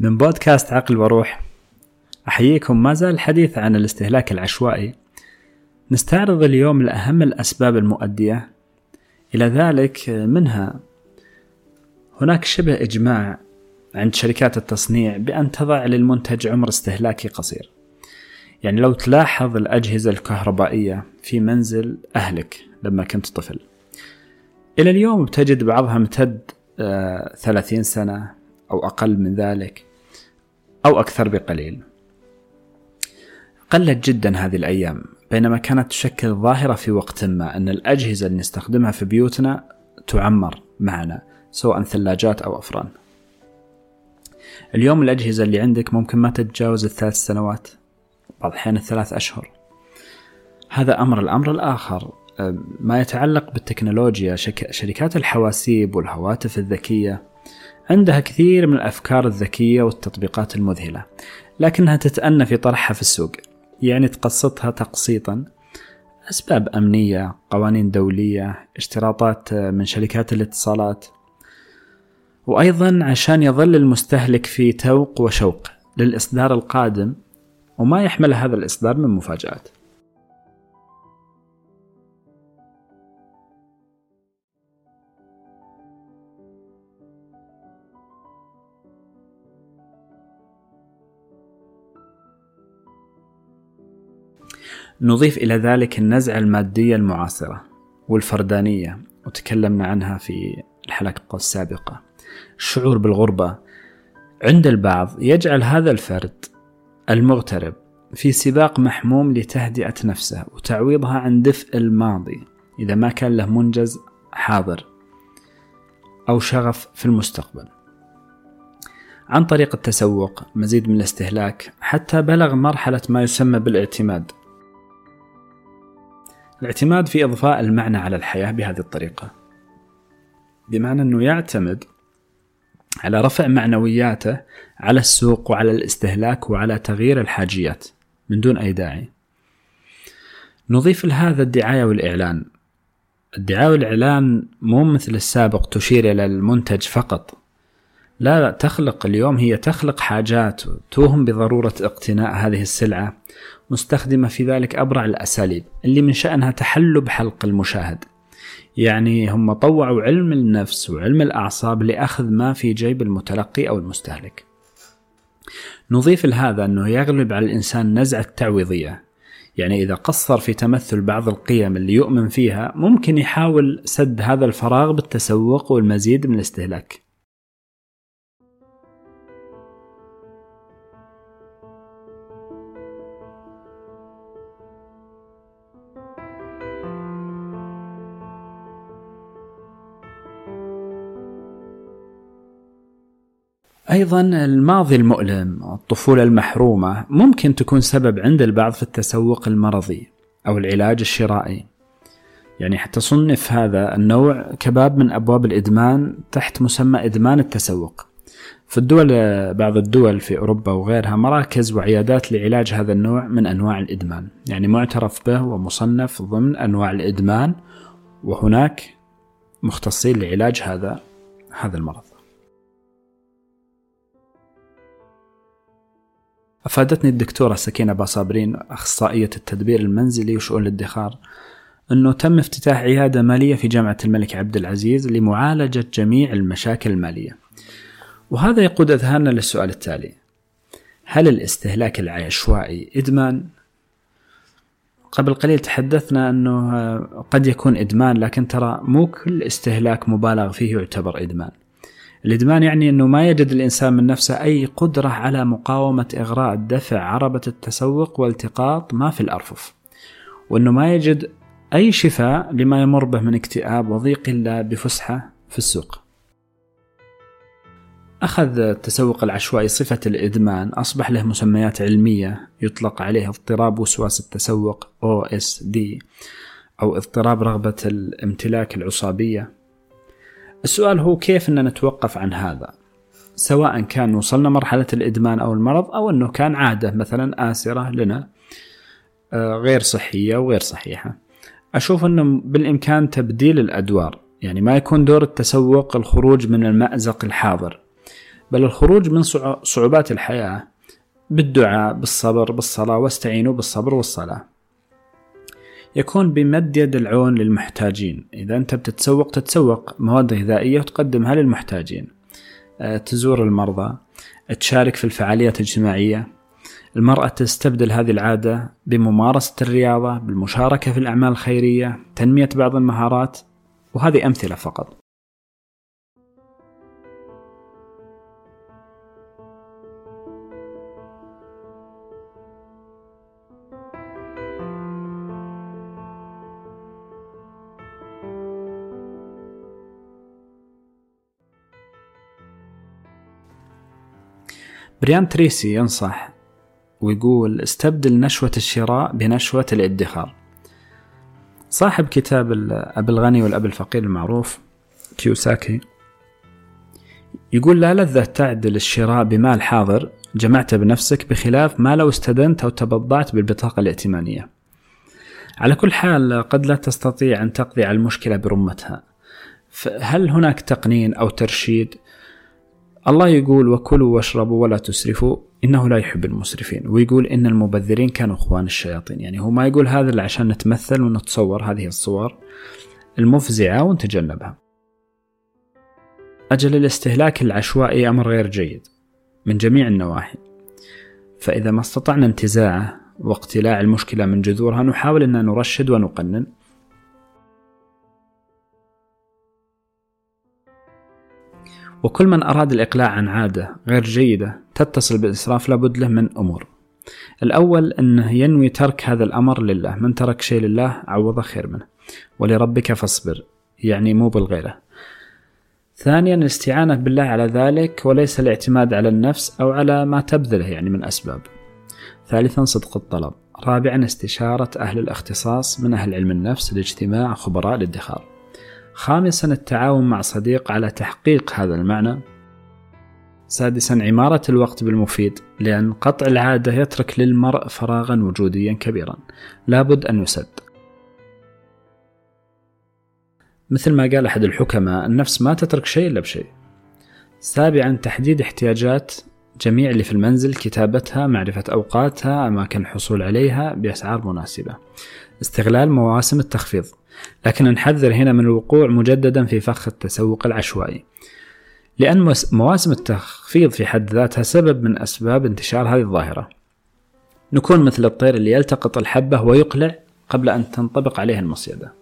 من بودكاست عقل وروح. أحييكم ما زال الحديث عن الاستهلاك العشوائي. نستعرض اليوم الأهم الأسباب المؤدية. إلى ذلك منها هناك شبه إجماع عند شركات التصنيع بأن تضع للمنتج عمر استهلاكي قصير. يعني لو تلاحظ الأجهزة الكهربائية في منزل أهلك لما كنت طفل. إلى اليوم بتجد بعضها امتد آه، ثلاثين سنة أو أقل من ذلك. أو أكثر بقليل. قلت جدا هذه الأيام بينما كانت تشكل ظاهرة في وقت ما أن الأجهزة اللي نستخدمها في بيوتنا تعمر معنا سواء ثلاجات أو أفران. اليوم الأجهزة اللي عندك ممكن ما تتجاوز الثلاث سنوات بعض الأحيان الثلاث أشهر. هذا أمر الأمر الآخر ما يتعلق بالتكنولوجيا شركات الحواسيب والهواتف الذكية. عندها كثير من الأفكار الذكية والتطبيقات المذهلة لكنها تتأنى في طرحها في السوق يعني تقسطها تقسيطا. أسباب أمنية قوانين دولية اشتراطات من شركات الاتصالات. وأيضا عشان يظل المستهلك في توق وشوق للإصدار القادم وما يحمل هذا الإصدار من مفاجآت. نضيف إلى ذلك النزعة المادية المعاصرة والفردانية وتكلمنا عنها في الحلقة السابقة. الشعور بالغربة. عند البعض يجعل هذا الفرد المغترب في سباق محموم لتهدئة نفسه وتعويضها عن دفء الماضي إذا ما كان له منجز حاضر أو شغف في المستقبل. عن طريق التسوق مزيد من الاستهلاك حتى بلغ مرحلة ما يسمى بالإعتماد. الاعتماد في إضفاء المعنى على الحياة بهذه الطريقة. بمعنى أنه يعتمد على رفع معنوياته على السوق وعلى الاستهلاك وعلى تغيير الحاجيات من دون أي داعي. نضيف لهذا الدعاية والإعلان. الدعاية والإعلان مو مثل السابق تشير إلى المنتج فقط. لا تخلق اليوم هي تخلق حاجات توهم بضرورة اقتناء هذه السلعة مستخدمة في ذلك أبرع الأساليب اللي من شأنها تحلب حلق المشاهد. يعني هم طوعوا علم النفس وعلم الأعصاب لأخذ ما في جيب المتلقي أو المستهلك. نضيف لهذا أنه يغلب على الإنسان نزعة التعويضية يعني إذا قصر في تمثل بعض القيم اللي يؤمن فيها ممكن يحاول سد هذا الفراغ بالتسوق والمزيد من الاستهلاك. أيضا الماضي المؤلم الطفولة المحرومة ممكن تكون سبب عند البعض في التسوق المرضي أو العلاج الشرائي. يعني حتى صنف هذا النوع كباب من أبواب الإدمان تحت مسمى إدمان التسوق. في الدول بعض الدول في أوروبا وغيرها مراكز وعيادات لعلاج هذا النوع من أنواع الإدمان. يعني معترف به ومصنف ضمن أنواع الإدمان وهناك مختصين لعلاج هذا هذا المرض. أفادتني الدكتورة سكينة باصابرين أخصائية التدبير المنزلي وشؤون الادخار أنه تم افتتاح عيادة مالية في جامعة الملك عبد العزيز لمعالجة جميع المشاكل المالية. وهذا يقود أذهاننا للسؤال التالي. هل الاستهلاك العشوائي إدمان؟ قبل قليل تحدثنا أنه قد يكون إدمان لكن ترى مو كل استهلاك مبالغ فيه يعتبر إدمان. الإدمان يعني أنه ما يجد الإنسان من نفسه أي قدرة على مقاومة إغراء الدفع عربة التسوق والتقاط ما في الأرفف. وأنه ما يجد أي شفاء لما يمر به من اكتئاب وضيق إلا بفسحة في السوق. أخذ التسوق العشوائي صفة الإدمان أصبح له مسميات علمية يطلق عليه اضطراب وسواس التسوق OSD أو اضطراب رغبة الامتلاك العصابية. السؤال هو كيف أن نتوقف عن هذا؟ سواء كان وصلنا مرحلة الإدمان أو المرض أو أنه كان عادة مثلا آسرة لنا آه، غير صحية وغير صحيحة. أشوف أنه بالإمكان تبديل الأدوار يعني ما يكون دور التسوق الخروج من المأزق الحاضر بل الخروج من صعوبات الحياة بالدعاء بالصبر بالصلاة واستعينوا بالصبر والصلاة. يكون بمد يد العون للمحتاجين. إذا أنت بتتسوق تتسوق. مواد غذائية وتقدمها للمحتاجين. آه، تزور المرضى. تشارك في الفعاليات الاجتماعية. المرأة تستبدل هذه العادة بممارسة الرياضة بالمشاركة في الأعمال الخيرية تنمية بعض المهارات وهذه أمثلة فقط. بريان تريسي ينصح ويقول استبدل نشوة الشراء بنشوة الادخار. صاحب كتاب الأب الغني والأب الفقير المعروف كيوساكي يقول لا لذة تعدل الشراء بمال حاضر جمعته بنفسك بخلاف ما لو استدنت أو تبضعت بالبطاقة الائتمانية. على كل حال قد لا تستطيع أن تقضي على المشكلة برمتها. فهل هناك تقنين أو ترشيد الله يقول وكلوا واشربوا ولا تسرفوا إنه لا يحب المسرفين. ويقول إن المبذرين كانوا إخوان الشياطين. يعني هو ما يقول هذا عشان نتمثل ونتصور هذه الصور المفزعة ونتجنبها. أجل الاستهلاك العشوائي أمر غير جيد من جميع النواحي. فإذا ما استطعنا انتزاعه واقتلاع المشكلة من جذورها نحاول أن نرشد ونقنن. وكل من أراد الإقلاع عن عادة غير جيدة تتصل بالإسراف لابد له من أمور. الأول أنه ينوي ترك هذا الأمر لله. من ترك شيء لله عوضه خير منه. ولربك فاصبر. يعني مو بالغيرة. ثانيا الاستعانة بالله على ذلك وليس الاعتماد على النفس أو على ما تبذله يعني من أسباب. ثالثا صدق الطلب. رابعا استشارة أهل الاختصاص من أهل علم النفس لاجتماع خبراء الادخار. خامسا التعاون مع صديق على تحقيق هذا المعنى. سادسا عمارة الوقت بالمفيد لأن قطع العادة يترك للمرء فراغا وجوديا كبيرا. لابد أن يسد. مثل ما قال أحد الحكماء النفس ما تترك شيء إلا بشيء. سابعا تحديد احتياجات جميع اللي في المنزل كتابتها معرفة أوقاتها أماكن الحصول عليها بأسعار مناسبة. استغلال مواسم التخفيض. لكن نحذر هنا من الوقوع مجددا في فخ التسوق العشوائي. لأن مواسم التخفيض في حد ذاتها سبب من أسباب انتشار هذه الظاهرة. نكون مثل الطير اللي يلتقط الحبة ويقلع قبل أن تنطبق عليه المصيدة.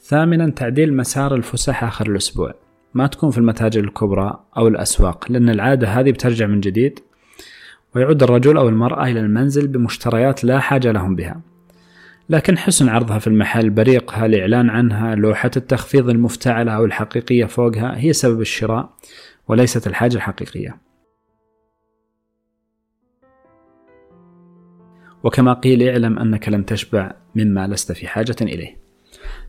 ثامنا تعديل مسار الفسح آخر الأسبوع. ما تكون في المتاجر الكبرى أو الأسواق لأن العادة هذه بترجع من جديد. ويعود الرجل أو المرأة إلى المنزل بمشتريات لا حاجة لهم بها. لكن حسن عرضها في المحل بريقها الإعلان عنها لوحة التخفيض المفتعلة أو الحقيقية فوقها هي سبب الشراء وليست الحاجة الحقيقية. وكما قيل اعلم أنك لن تشبع مما لست في حاجة إليه.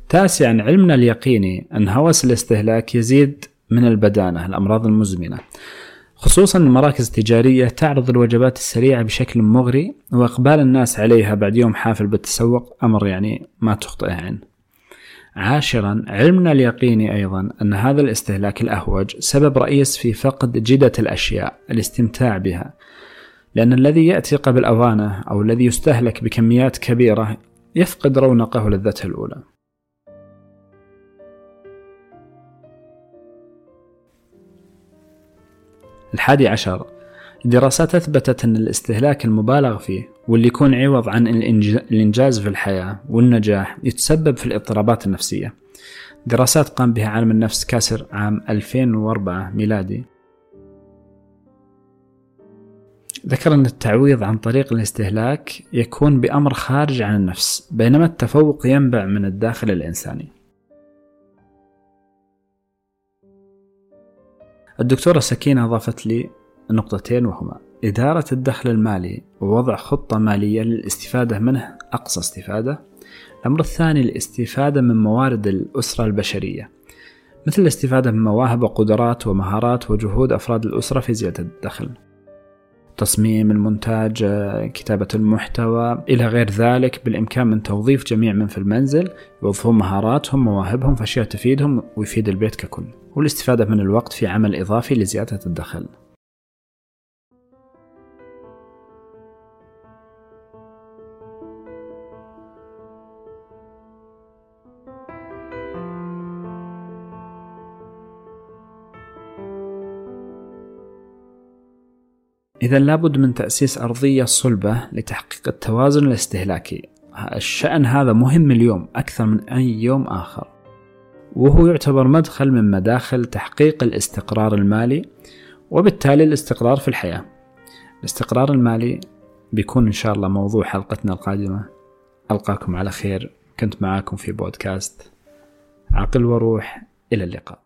تاسعا علمنا اليقيني أن هوس الاستهلاك يزيد من البدانة الأمراض المزمنة. خصوصا المراكز التجارية تعرض الوجبات السريعة بشكل مغري وإقبال الناس عليها بعد يوم حافل بالتسوق أمر يعني ما تخطئه عنه عاشرا علمنا اليقيني أيضا أن هذا الاستهلاك الأهوج سبب رئيس في فقد جدة الأشياء الاستمتاع بها. لأن الذي يأتي قبل أوانه أو الذي يستهلك بكميات كبيرة يفقد رونقه ولذته الأولى. الحادي عشر. دراسات أثبتت أن الاستهلاك المبالغ فيه واللي يكون عوض عن الإنجاز في الحياة والنجاح يتسبب في الاضطرابات النفسية. دراسات قام بها عالم النفس كاسر عام 2004 ميلادي. ذكر أن التعويض عن طريق الاستهلاك يكون بأمر خارج عن النفس بينما التفوق ينبع من الداخل الإنساني. الدكتورة سكينة أضافت لي نقطتين وهما إدارة الدخل المالي ووضع خطة مالية للاستفادة منه أقصى استفادة. الأمر الثاني الاستفادة من موارد الأسرة البشرية. مثل الاستفادة من مواهب وقدرات ومهارات وجهود أفراد الأسرة في زيادة الدخل. تصميم المونتاج كتابة المحتوى إلى غير ذلك بالإمكان من توظيف جميع من في المنزل يوظفون مهاراتهم مواهبهم في أشياء تفيدهم ويفيد البيت ككل. والاستفادة من الوقت في عمل إضافي لزيادة الدخل. إذا لابد من تأسيس أرضية صلبة لتحقيق التوازن الاستهلاكي. الشأن هذا مهم اليوم أكثر من أي يوم آخر. وهو يعتبر مدخل من مداخل تحقيق الاستقرار المالي وبالتالي الاستقرار في الحياة. الاستقرار المالي بيكون إن شاء الله موضوع حلقتنا القادمة. ألقاكم على خير. كنت معاكم في بودكاست عقل وروح. إلى اللقاء.